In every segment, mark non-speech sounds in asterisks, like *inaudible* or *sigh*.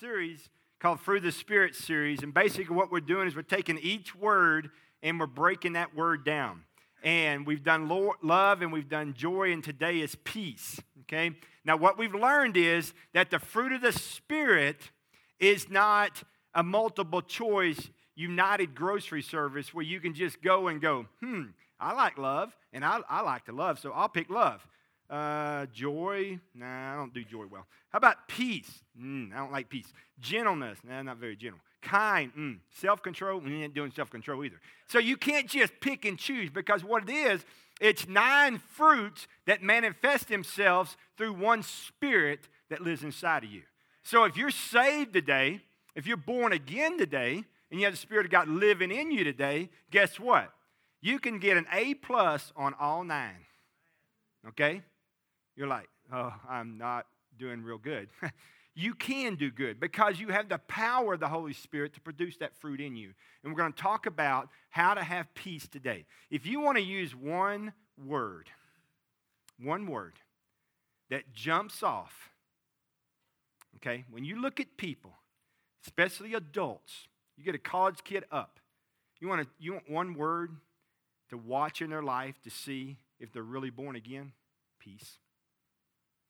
series called Through the Spirit series. And basically, what we're doing is we're taking each word and we're breaking that word down. And we've done love and we've done joy, and today is peace. Okay? Now, what we've learned is that the fruit of the Spirit is not a multiple choice united grocery service where you can just go and go, hmm, I like love and I, I like to love, so I'll pick love. Uh, joy, nah, I don't do joy well. How about peace? Mm, I don't like peace. Gentleness, nah, not very gentle. Kind, mm. self control, we ain't doing self control either. So you can't just pick and choose because what it is, it's nine fruits that manifest themselves through one spirit that lives inside of you. So if you're saved today, if you're born again today, and you have the Spirit of God living in you today, guess what? You can get an A plus on all nine. Okay? You're like, oh, I'm not doing real good. *laughs* you can do good because you have the power of the Holy Spirit to produce that fruit in you. And we're going to talk about how to have peace today. If you want to use one word, one word that jumps off, okay, when you look at people, especially adults, you get a college kid up, you want, to, you want one word to watch in their life to see if they're really born again? Peace.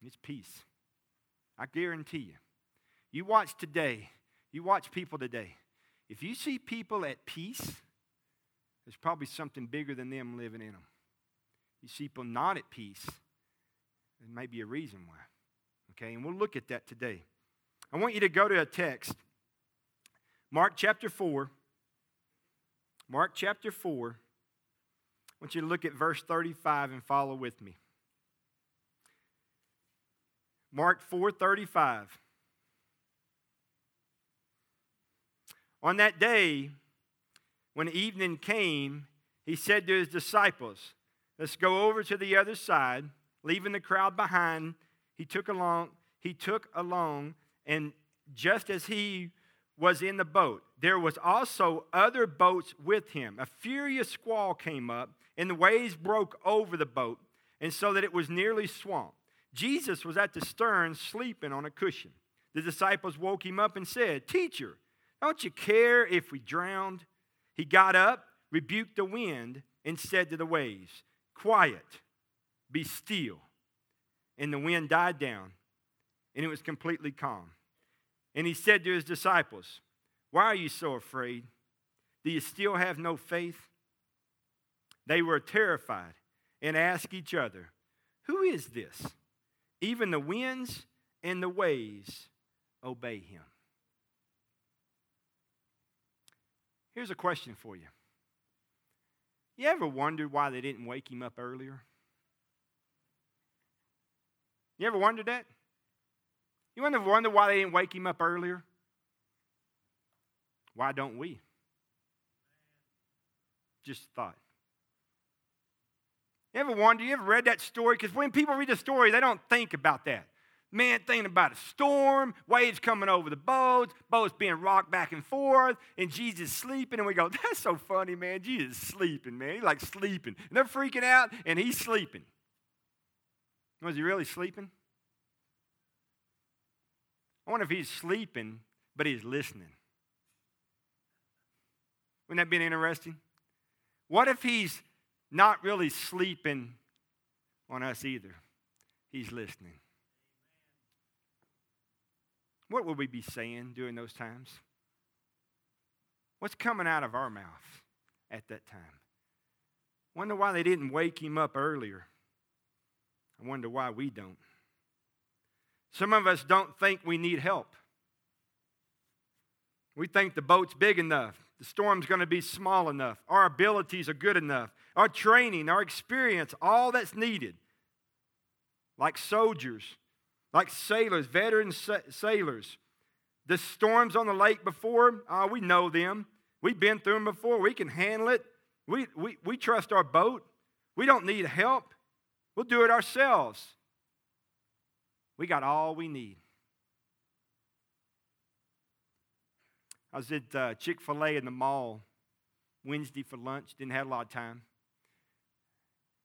It's peace. I guarantee you. You watch today, you watch people today. If you see people at peace, there's probably something bigger than them living in them. You see people not at peace, there may be a reason why. Okay, and we'll look at that today. I want you to go to a text, Mark chapter 4. Mark chapter 4. I want you to look at verse 35 and follow with me. Mark 4:35. On that day, when evening came, he said to his disciples, Let's go over to the other side. Leaving the crowd behind, he took along, he took along, and just as he was in the boat, there was also other boats with him. A furious squall came up, and the waves broke over the boat, and so that it was nearly swamped. Jesus was at the stern sleeping on a cushion. The disciples woke him up and said, Teacher, don't you care if we drowned? He got up, rebuked the wind, and said to the waves, Quiet, be still. And the wind died down, and it was completely calm. And he said to his disciples, Why are you so afraid? Do you still have no faith? They were terrified and asked each other, Who is this? Even the winds and the waves obey him. Here's a question for you. You ever wondered why they didn't wake him up earlier? You ever wondered that? You ever wonder why they didn't wake him up earlier? Why don't we? Just thought. You ever wonder, you ever read that story? Because when people read the story, they don't think about that. Man thinking about a storm, waves coming over the boats, boats being rocked back and forth, and Jesus sleeping, and we go, *laughs* that's so funny, man. Jesus sleeping, man. He's like sleeping. And they're freaking out, and he's sleeping. Was he really sleeping? I wonder if he's sleeping, but he's listening. Wouldn't that be interesting? What if he's not really sleeping on us either. He's listening. What would we be saying during those times? What's coming out of our mouth at that time? Wonder why they didn't wake him up earlier. I wonder why we don't. Some of us don't think we need help. We think the boat's big enough. The storm's going to be small enough. Our abilities are good enough. Our training, our experience, all that's needed. Like soldiers, like sailors, veteran sa- sailors. The storms on the lake before, oh, we know them. We've been through them before. We can handle it. We, we, we trust our boat. We don't need help. We'll do it ourselves. We got all we need. I was at uh, Chick fil A in the mall Wednesday for lunch, didn't have a lot of time.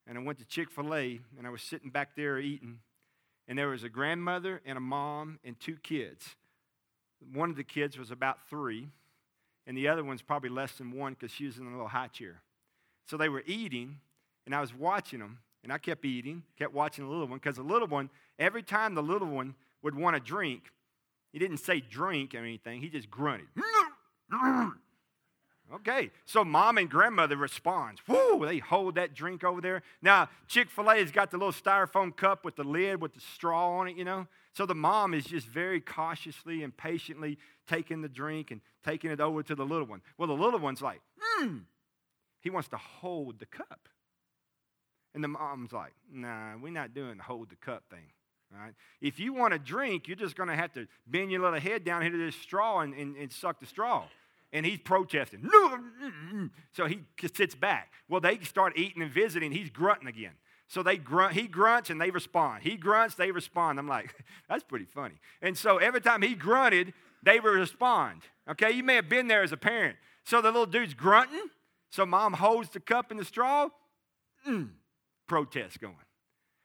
And I went to Chick fil A and I was sitting back there eating. And there was a grandmother and a mom and two kids. one of the kids was about three, and the other one's probably less than one because she was in a little high chair. So they were eating, and I was watching them, and I kept eating, kept watching the little one, because the little one, every time the little one would want a drink, he didn't say drink or anything, he just grunted. *laughs* *clears throat* Okay, so mom and grandmother responds. Whoo, they hold that drink over there. Now, Chick fil A has got the little styrofoam cup with the lid with the straw on it, you know. So the mom is just very cautiously and patiently taking the drink and taking it over to the little one. Well, the little one's like, hmm. He wants to hold the cup. And the mom's like, nah, we're not doing the hold the cup thing. If you want a drink, you're just going to have to bend your little head down here to this straw and, and, and suck the straw and he's protesting. So he sits back. Well, they start eating and visiting. He's grunting again. So they grunt, he grunts and they respond. He grunts, they respond. I'm like, *laughs* that's pretty funny. And so every time he grunted, they would respond. Okay, you may have been there as a parent. So the little dude's grunting. So mom holds the cup and the straw. Mm, protest going.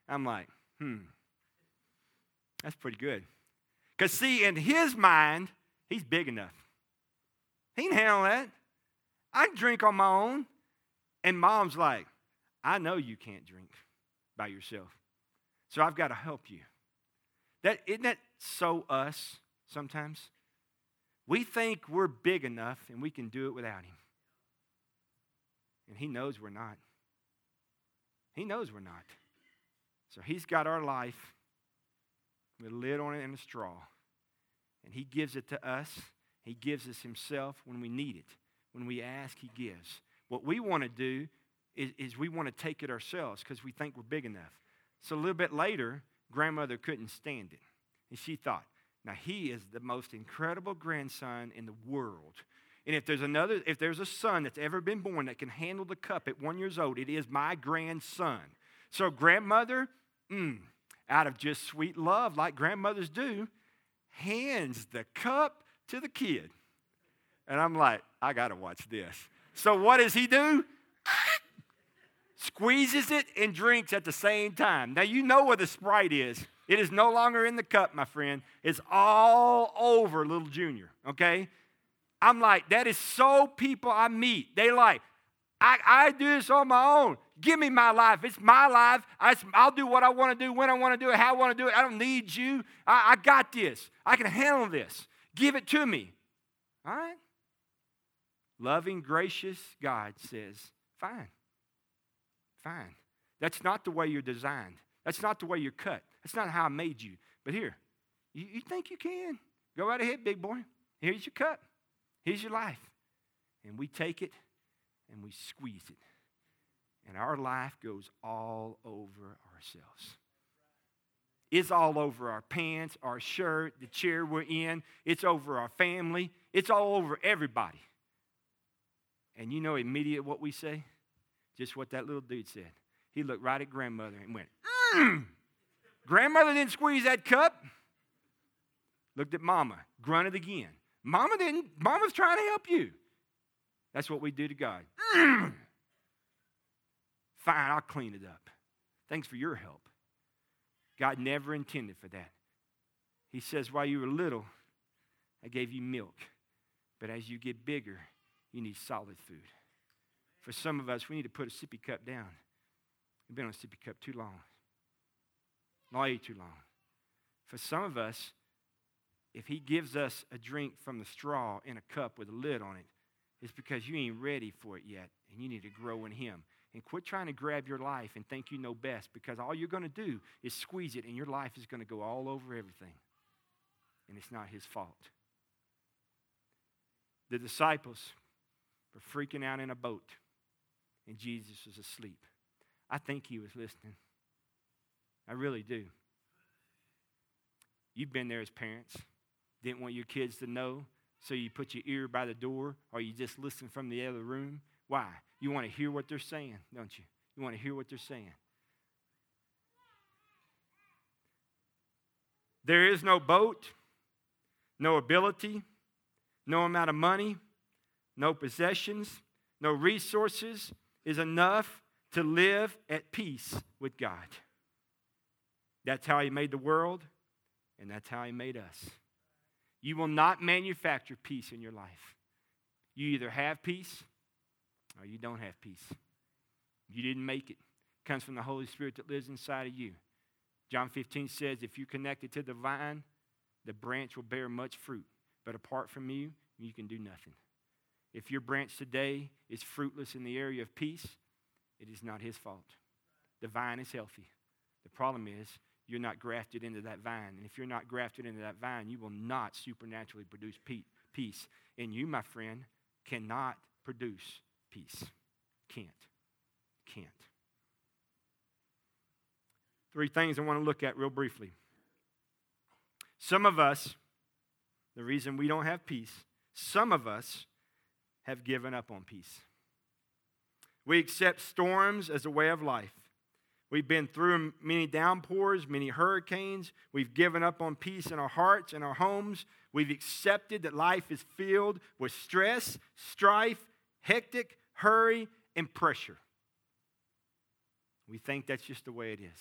I'm like, hmm, that's pretty good. Because, see, in his mind, he's big enough. He can handle that. I drink on my own. And mom's like, I know you can't drink by yourself. So I've got to help you. That isn't that so us sometimes? We think we're big enough and we can do it without him. And he knows we're not. He knows we're not. So he's got our life with a lid on it and a straw. And he gives it to us he gives us Himself when we need it. When we ask, He gives. What we want to do is, is we want to take it ourselves because we think we're big enough. So a little bit later, grandmother couldn't stand it. And she thought, now he is the most incredible grandson in the world. And if there's another, if there's a son that's ever been born that can handle the cup at one years old, it is my grandson. So grandmother, mm, out of just sweet love, like grandmothers do, hands the cup to the kid. And I'm like, I got to watch this. So what does he do? Squeezes it and drinks at the same time. Now, you know where the Sprite is. It is no longer in the cup, my friend. It's all over little Junior, okay? I'm like, that is so people I meet. They like, I, I do this on my own. Give me my life. It's my life. I, will do what I want to do, when I want to do it, how I want to do it. I don't need you. I, I got this. I can handle this. Give it to me. All right? Loving, gracious God says, fine. Fine. That's not the way you're designed. That's not the way you're cut. That's not how I made you. But here, you, you think you can? Go right ahead, big boy. Here's your cut. Here's your life. And we take it and we squeeze it. And our life goes all over ourselves. It's all over our pants, our shirt, the chair we're in. It's over our family. It's all over everybody. And you know immediately what we say? Just what that little dude said. He looked right at grandmother and went, mm. Grandmother didn't squeeze that cup. Looked at mama, grunted again. Mama didn't, mama's trying to help you. That's what we do to God. Mm. Fine, I'll clean it up. Thanks for your help. God never intended for that. He says, while you were little, I gave you milk. But as you get bigger, you need solid food. For some of us, we need to put a sippy cup down. We've been on a sippy cup too long. Way too long. For some of us, if he gives us a drink from the straw in a cup with a lid on it, it's because you ain't ready for it yet, and you need to grow in him. And quit trying to grab your life and think you know best because all you're going to do is squeeze it and your life is going to go all over everything. And it's not his fault. The disciples were freaking out in a boat and Jesus was asleep. I think he was listening. I really do. You've been there as parents. Didn't want your kids to know, so you put your ear by the door or you just listen from the other room. Why? You want to hear what they're saying, don't you? You want to hear what they're saying. There is no boat, no ability, no amount of money, no possessions, no resources is enough to live at peace with God. That's how He made the world, and that's how He made us. You will not manufacture peace in your life. You either have peace or you don't have peace. You didn't make it. It comes from the Holy Spirit that lives inside of you. John 15 says, if you're connected to the vine, the branch will bear much fruit. But apart from you, you can do nothing. If your branch today is fruitless in the area of peace, it is not his fault. The vine is healthy. The problem is you're not grafted into that vine. And if you're not grafted into that vine, you will not supernaturally produce peace. And you, my friend, cannot produce peace. Can't. Can't. Three things I want to look at real briefly. Some of us, the reason we don't have peace, some of us have given up on peace. We accept storms as a way of life. We've been through many downpours, many hurricanes. We've given up on peace in our hearts and our homes. We've accepted that life is filled with stress, strife, hectic, hurry, and pressure. We think that's just the way it is.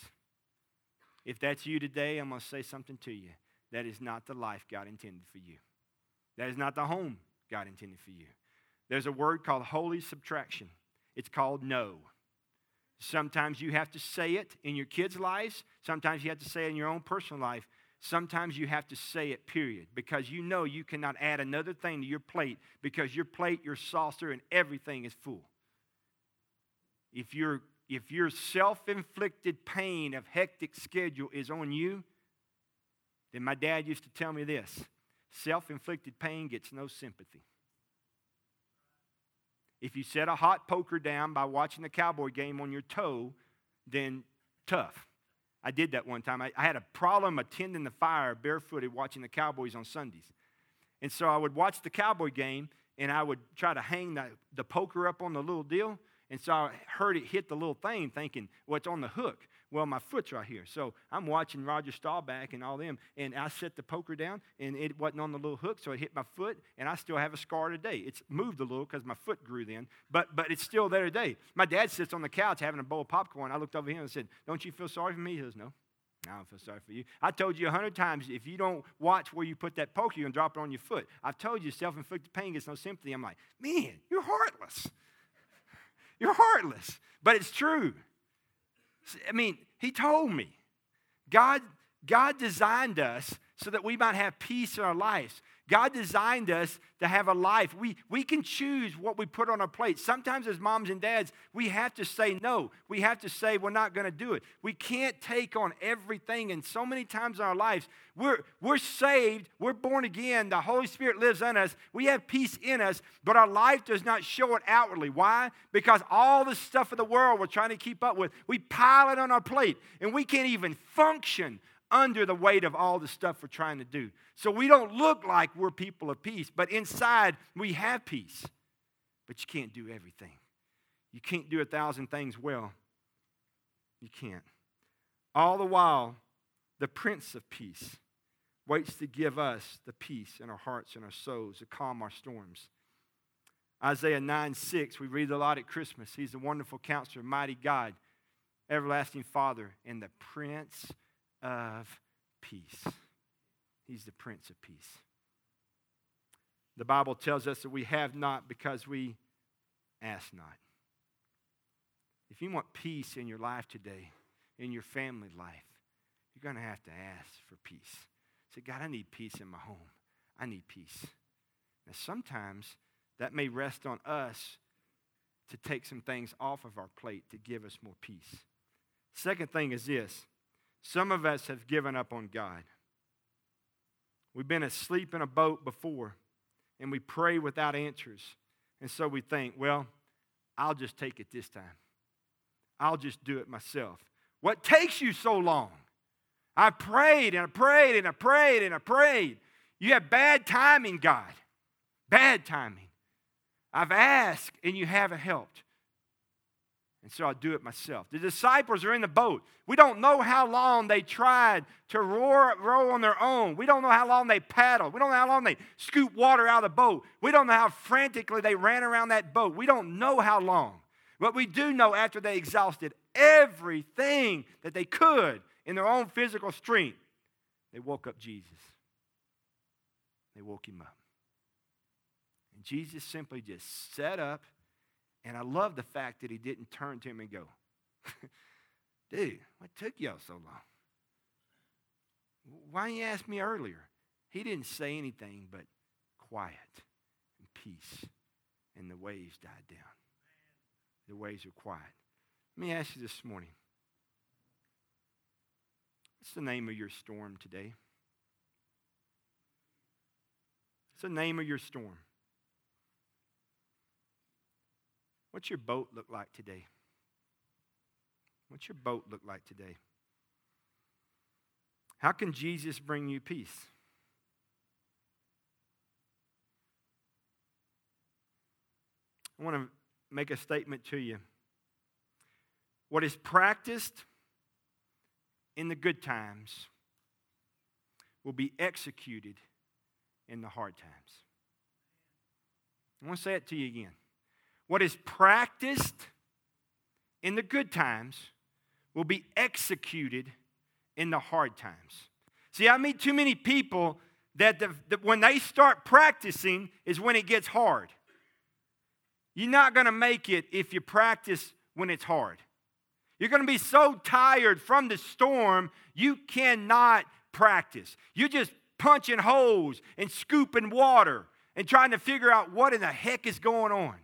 If that's you today, I'm going to say something to you. That is not the life God intended for you. That is not the home God intended for you. There's a word called holy subtraction. It's called no. Sometimes you have to say it in your kids' lives. Sometimes you have to say it in your own personal life. Sometimes you have to say it, period, because you know you cannot add another thing to your plate because your plate, your saucer, and everything is full. If, your if your self inflicted pain of hectic schedule is on you, then my dad used to tell me this self inflicted pain gets no sympathy. If you set a hot poker down by watching the Cowboy game on your toe, then tough. I did that one time. I, I, had a problem attending the fire barefooted watching the Cowboys on Sundays. And so I would watch the Cowboy game and I would try to hang the, the poker up on the little deal. And so I heard it hit the little thing thinking, well, it's on the hook. Well, my foot's right here. So I'm watching Roger Staubach and all them, and I set the poker down, and it wasn't on the little hook, so it hit my foot, and I still have a scar today. It's moved a little because my foot grew then, but, but it's still there today. My dad sits on the couch having a bowl of popcorn. I looked over him and said, Don't you feel sorry for me? He says, No. I don't feel sorry for you. I told you a hundred times if you don't watch where you put that poker, you're to drop it on your foot. I've told you self inflicted pain gets no sympathy. I'm like, man, you're heartless. *laughs* You're heartless. But it's true. I mean, he told me. God, God designed us so that we might have peace in our lives. God designed us to have a life. We, we can choose what we put on our plate. Sometimes, as moms and dads, we have to say no. We have to say we're not going to do it. We can't take on everything. And so many times in our lives, we're, we're saved, we're born again, the Holy Spirit lives in us, we have peace in us, but our life does not show it outwardly. Why? Because all the stuff of the world we're trying to keep up with, we pile it on our plate, and we can't even function under the weight of all the stuff we're trying to do. So we don't look like we're people of peace, but inside we have peace. But you can't do everything. You can't do a thousand things well. You can't. All the while, the Prince of Peace waits to give us the peace in our hearts and our souls to calm our storms. Isaiah 9 6, we read a lot at Christmas. He's a wonderful counselor, mighty God, everlasting Father, and the Prince of peace. He's the Prince of Peace. The Bible tells us that we have not because we ask not. If you want peace in your life today, in your family life, you're going to have to ask for peace. Say, God, I need peace in my home. I need peace. Now, sometimes that may rest on us to take some things off of our plate to give us more peace. Second thing is this some of us have given up on God. We've been asleep in a boat before, and we pray without answers. And so we think, well, I'll just take it this time. I'll just do it myself. What takes you so long? I prayed and I prayed and I prayed and I prayed. You have bad timing, God. Bad timing. I've asked and you haven't helped. And so I do it myself. The disciples are in the boat. We don't know how long they tried to row, row on their own. We don't know how long they paddled. We don't know how long they scooped water out of the boat. We don't know how frantically they ran around that boat. We don't know how long. But we do know after they exhausted everything that they could in their own physical strength, they woke up Jesus. They woke him up. And Jesus simply just sat up, and I love the fact that he didn't turn to him and go, *laughs* Dude, what took y'all so long? Why didn't you ask me earlier? He didn't say anything but quiet and peace, and the waves died down. The waves were quiet. Let me ask you this morning what's the name of your storm today? What's the name of your storm? What's your boat look like today? What's your boat look like today? How can Jesus bring you peace? I want to make a statement to you. What is practiced in the good times will be executed in the hard times. I want to say it to you again. What is practiced in the good times will be executed in the hard times. See, I meet too many people that, the, that when they start practicing is when it gets hard. You're not going to make it if you practice when it's hard. You're going to be so tired from the storm, you cannot practice. You're just punching holes and scooping water and trying to figure out what in the heck is going on.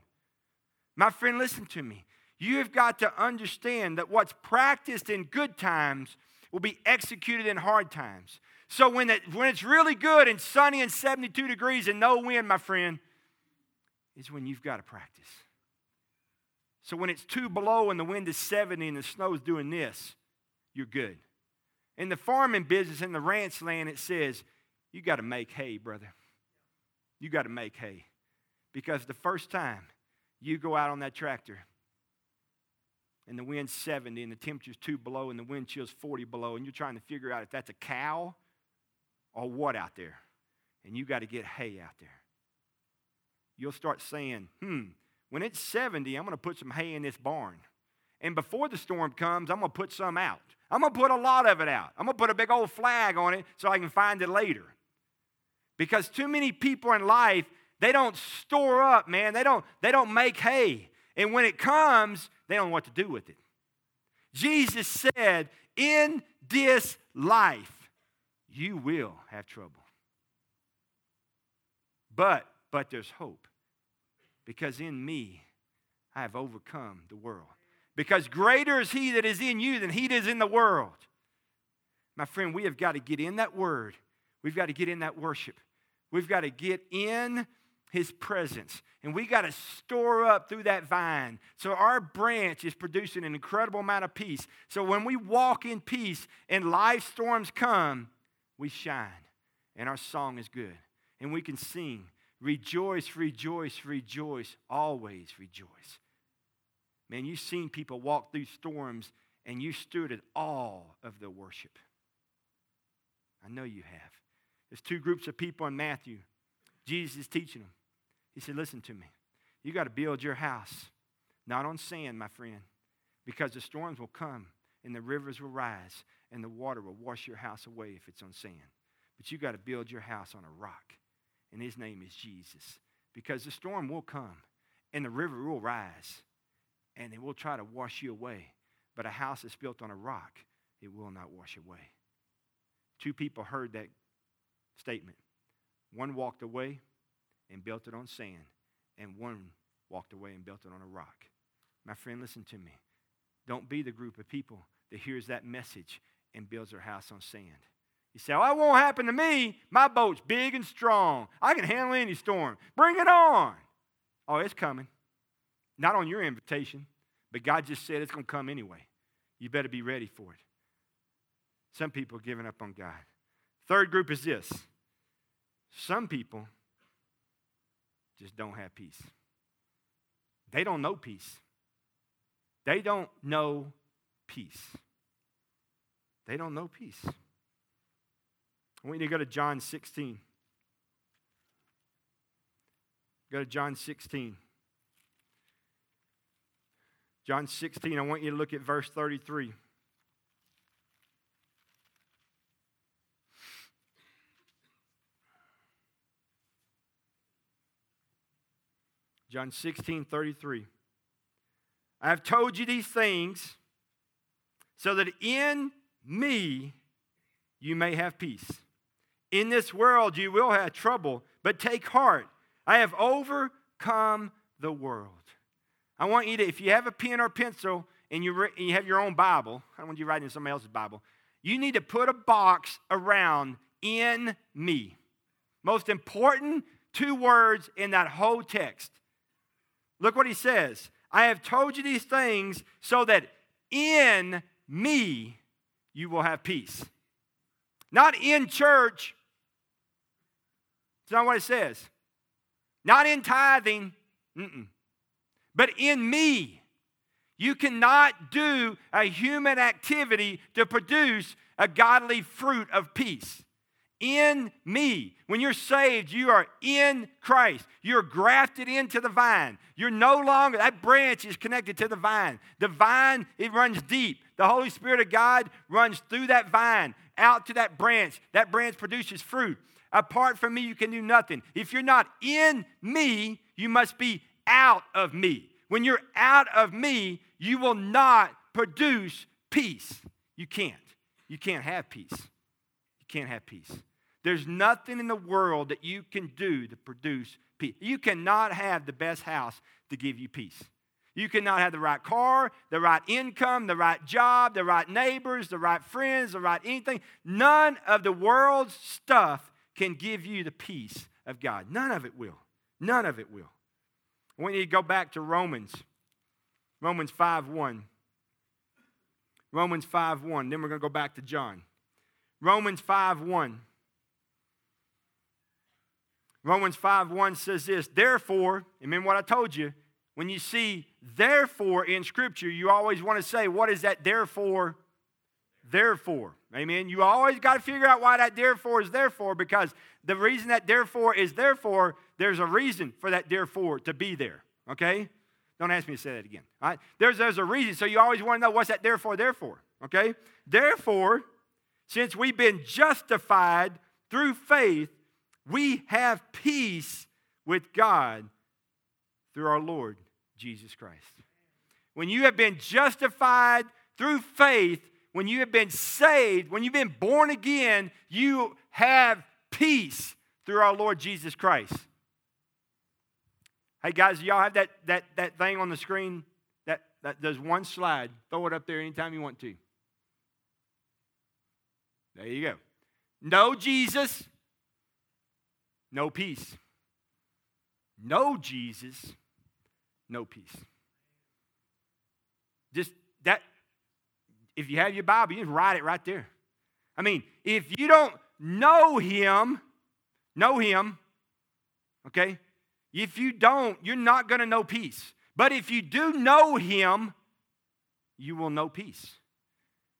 My friend, listen to me. You've got to understand that what's practiced in good times will be executed in hard times. So when, it, when it's really good and sunny and 72 degrees and no wind, my friend, is when you've got to practice. So when it's two below and the wind is 70 and the snow's doing this, you're good. In the farming business, in the ranch land, it says, you got to make hay, brother. You got to make hay. Because the first time you go out on that tractor and the wind's 70 and the temperature's 2 below and the wind chill's 40 below and you're trying to figure out if that's a cow or what out there. And you got to get hay out there. You'll start saying, hmm, when it's 70, I'm going to put some hay in this barn. And before the storm comes, I'm going to put some out. I'm going to put a lot of it out. I'm going to put a big old flag on it so I can find it later. Because too many people in life, they don't store up, man. They don't, they don't make hay. And when it comes, they don't know what to do with it. Jesus said, In this life, you will have trouble. But, but there's hope. Because in me, I have overcome the world. Because greater is he that is in you than he that is in the world. My friend, we have got to get in that word. We've got to get in that worship. We've got to get in his presence. And we got to store up through that vine. So our branch is producing an incredible amount of peace. So when we walk in peace and life storms come, we shine. And our song is good. And we can sing, rejoice, rejoice, rejoice, always rejoice. Man, you've seen people walk through storms and you stood at all of the worship. I know you have. There's two groups of people in Matthew. Jesus is teaching them. He said, Listen to me. You got to build your house, not on sand, my friend, because the storms will come and the rivers will rise and the water will wash your house away if it's on sand. But you got to build your house on a rock, and his name is Jesus. Because the storm will come and the river will rise and it will try to wash you away. But a house that's built on a rock, it will not wash away. Two people heard that statement. One walked away and built it on sand, and one walked away and built it on a rock. My friend, listen to me. Don't be the group of people that hears that message and builds their house on sand. You say, Oh, that won't happen to me. My boat's big and strong. I can handle any storm. Bring it on. Oh, it's coming. Not on your invitation, but God just said it's going to come anyway. You better be ready for it. Some people are giving up on God. Third group is this some people just don't have peace. They don't know peace. They don't know peace. They don't know peace. I want you to go to John 16. Go to John 16. John 16, I want you to look at verse 33. John 16, 33. I have told you these things so that in me you may have peace. In this world you will have trouble, but take heart. I have overcome the world. I want you to, if you have a pen or pencil and you, and you have your own Bible, I don't want you writing in somebody else's Bible, you need to put a box around in me. Most important two words in that whole text. Look what he says I have told you these things so that in me you will have peace. Not in church. It's not what it says. Not in tithing. Mm-mm. But in me. You cannot do a human activity to produce a godly fruit of peace in me. When you're saved, you are in Christ. You're grafted into the vine. You're no longer, that branch is connected to the vine. The vine, it runs deep. The Holy Spirit of God runs through that vine out to that branch. That branch produces fruit. Apart from me, you can do nothing. If you're not in me, you must be out of me. When you're out of me, you will not produce peace. You can't. You can't have peace. You can't have peace. There's nothing in the world that you can do to produce peace. You cannot have the best house to give you peace. You cannot have the right car, the right income, the right job, the right neighbors, the right friends, the right anything. None of the world's stuff can give you the peace of God. None of it will. None of it will. We need to go back to Romans. Romans 5 1. Romans 5 1. Then we're going to go back to John. Romans 5 1. Romans 5 1 says this, therefore, remember what I told you, when you see therefore in Scripture, you always want to say, what is that therefore? Therefore. Amen. You always got to figure out why that therefore is therefore because the reason that therefore is therefore, there's a reason for that therefore to be there. Okay? Don't ask me to say that again. All right? There's, there's a reason. So you always want to know what's that therefore, therefore. Okay? Therefore, since we've been justified through faith, we have peace with God through our Lord Jesus Christ. When you have been justified through faith, when you have been saved, when you've been born again, you have peace through our Lord Jesus Christ. Hey guys, y'all have that, that, that thing on the screen that, that does one slide. Throw it up there anytime you want to. There you go. Know Jesus, no peace. No Jesus, no peace. Just that, if you have your Bible, you just write it right there. I mean, if you don't know Him, know Him, okay? If you don't, you're not to know peace. But if you do know Him, you will know peace.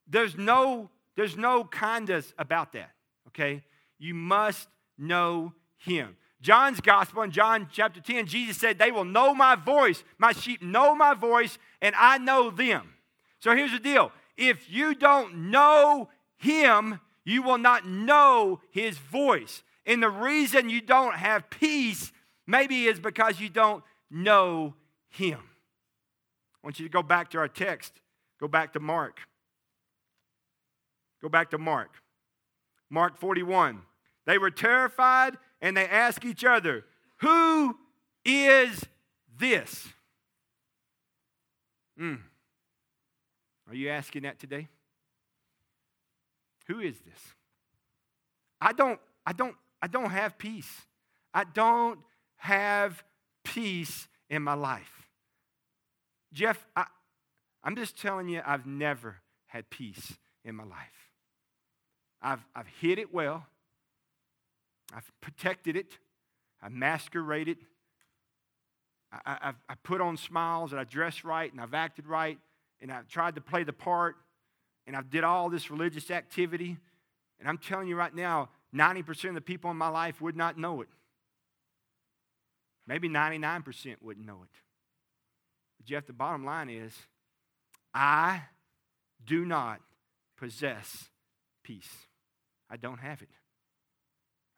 There's no, there's no kindness about that, okay? You must know him. John's gospel in John chapter 10, Jesus said, They will know my voice. My sheep know my voice, and I know them. So here's the deal if you don't know him, you will not know his voice. And the reason you don't have peace maybe is because you don't know him. I want you to go back to our text. Go back to Mark. Go back to Mark. Mark 41. They were terrified and they ask each other, Who is this? Mm. Are you asking that today? Who is this? I don't, I don't, I don't have peace. I don't have peace in my life. Jeff, I, I'm just telling you, I've never had peace in my life. I've, I've hid it well. I've protected it. I masqueraded. I, I, I put on smiles and I dress right and I've acted right and I've tried to play the part and I've did all this religious activity. And I'm telling you right now, 90% of the people in my life would not know it. Maybe 99% wouldn't know it. But Jeff, the bottom line is I do not possess peace. I don't have it.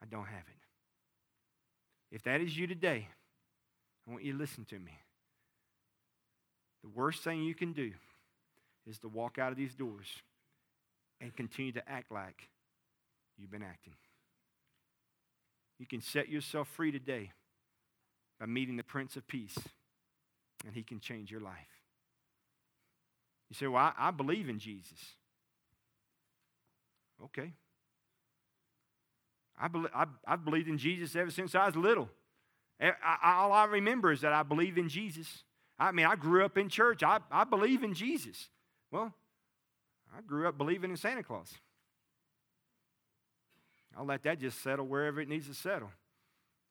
I don't have it. If that is you today, I want you to listen to me. The worst thing you can do is to walk out of these doors and continue to act like you've been acting. You can set yourself free today by meeting the Prince of Peace, and he can change your life. You say, Well, I, I believe in Jesus. Okay. I believe, I, I've believed in Jesus ever since I was little. I, I, all I remember is that I believe in Jesus. I mean, I grew up in church. I, I believe in Jesus. Well, I grew up believing in Santa Claus. I'll let that just settle wherever it needs to settle.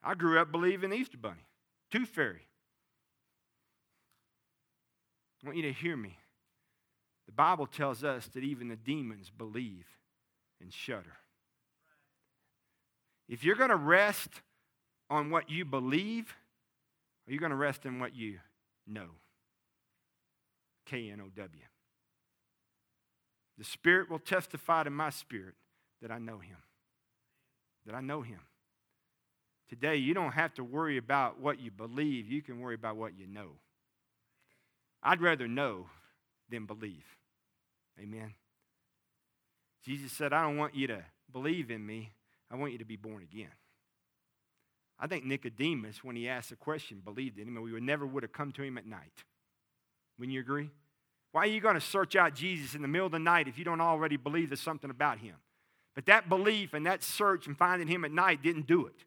I grew up believing Easter Bunny, Tooth Fairy. I want you to hear me. The Bible tells us that even the demons believe and shudder. If you're going to rest on what you believe, or you're going to rest in what you know. K N O W. The Spirit will testify to my spirit that I know Him. That I know Him. Today, you don't have to worry about what you believe, you can worry about what you know. I'd rather know than believe. Amen. Jesus said, I don't want you to believe in me, I want you to be born again. I think Nicodemus, when he asked the question, believed in him, and we would never would have come to him at night. Wouldn't you agree? Why are you going to search out Jesus in the middle of the night if you don't already believe there's something about him? But that belief and that search and finding him at night didn't do it.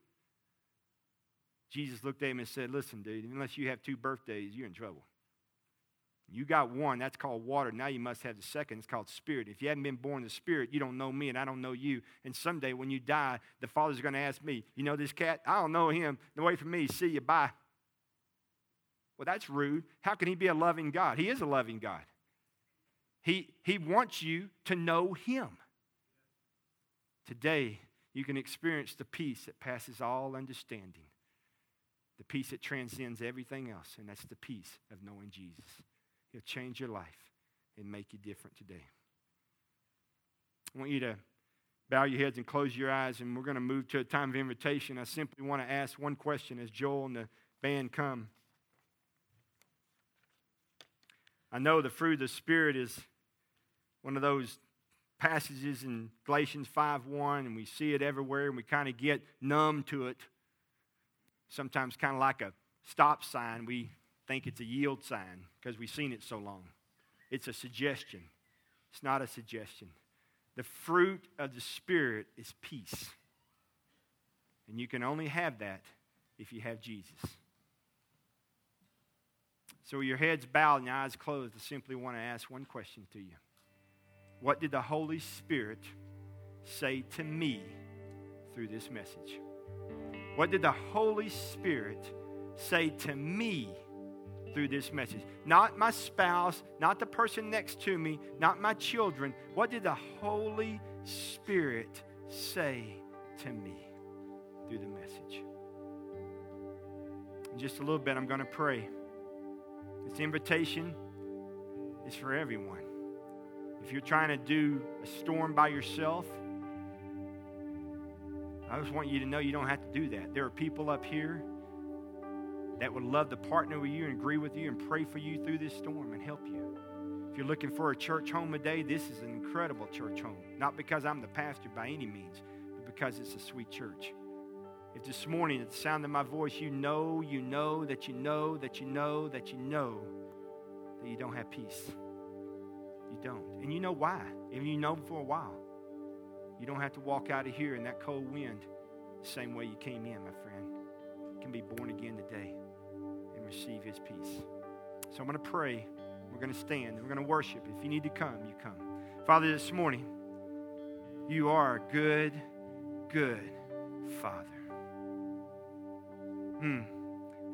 Jesus looked at him and said, Listen, dude, unless you have two birthdays, you're in trouble. You got one, that's called water. Now you must have the second, it's called spirit. If you haven't been born of the spirit, you don't know me and I don't know you. And someday when you die, the Father's going to ask me, You know this cat? I don't know him. No way for me, see you, bye. Well, that's rude. How can he be a loving God? He is a loving God. He, he wants you to know him. Today, you can experience the peace that passes all understanding, the peace that transcends everything else, and that's the peace of knowing Jesus. He'll change your life and make you different today. I want you to bow your heads and close your eyes, and we're going to move to a time of invitation. I simply want to ask one question as Joel and the band come. I know the fruit of the Spirit is one of those passages in Galatians 5:1, and we see it everywhere, and we kind of get numb to it. Sometimes kind of like a stop sign. We think it's a yield sign because we've seen it so long. It's a suggestion. It's not a suggestion. The fruit of the Spirit is peace. And you can only have that if you have Jesus. So, your heads bowed and your eyes closed, I simply want to ask one question to you. What did the Holy Spirit say to me through this message? What did the Holy Spirit say to me through this message. Not my spouse, not the person next to me, not my children. What did the Holy Spirit say to me through the message? In just a little bit, I'm going to pray. This invitation is for everyone. If you're trying to do a storm by yourself, I just want you to know you don't have to do that. There are people up here that would love to partner with you and agree with you and pray for you through this storm and help you. If you're looking for a church home today, this is an incredible church home. Not because I'm the pastor by any means, but because it's a sweet church. If this morning, at the sound of my voice, you know, you know, that you know, that you know, that you know that you don't have peace. You don't. And you know why. If you know for a while, you don't have to walk out of here in that cold wind the same way you came in, my friend. Can be born again today and receive his peace. So I'm going to pray. We're going to stand. We're going to worship. If you need to come, you come. Father, this morning, you are a good, good Father. Hmm.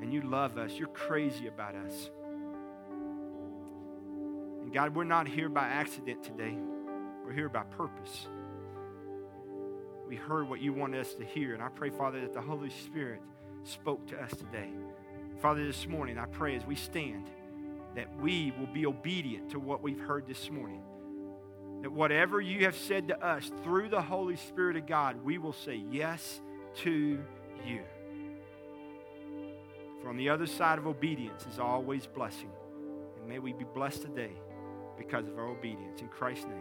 And you love us. You're crazy about us. And God, we're not here by accident today. We're here by purpose. We heard what you wanted us to hear. And I pray, Father, that the Holy Spirit spoke to us today. Father, this morning, I pray as we stand that we will be obedient to what we've heard this morning. That whatever you have said to us through the Holy Spirit of God, we will say yes to you. For on the other side of obedience is always blessing. And may we be blessed today because of our obedience. In Christ's name.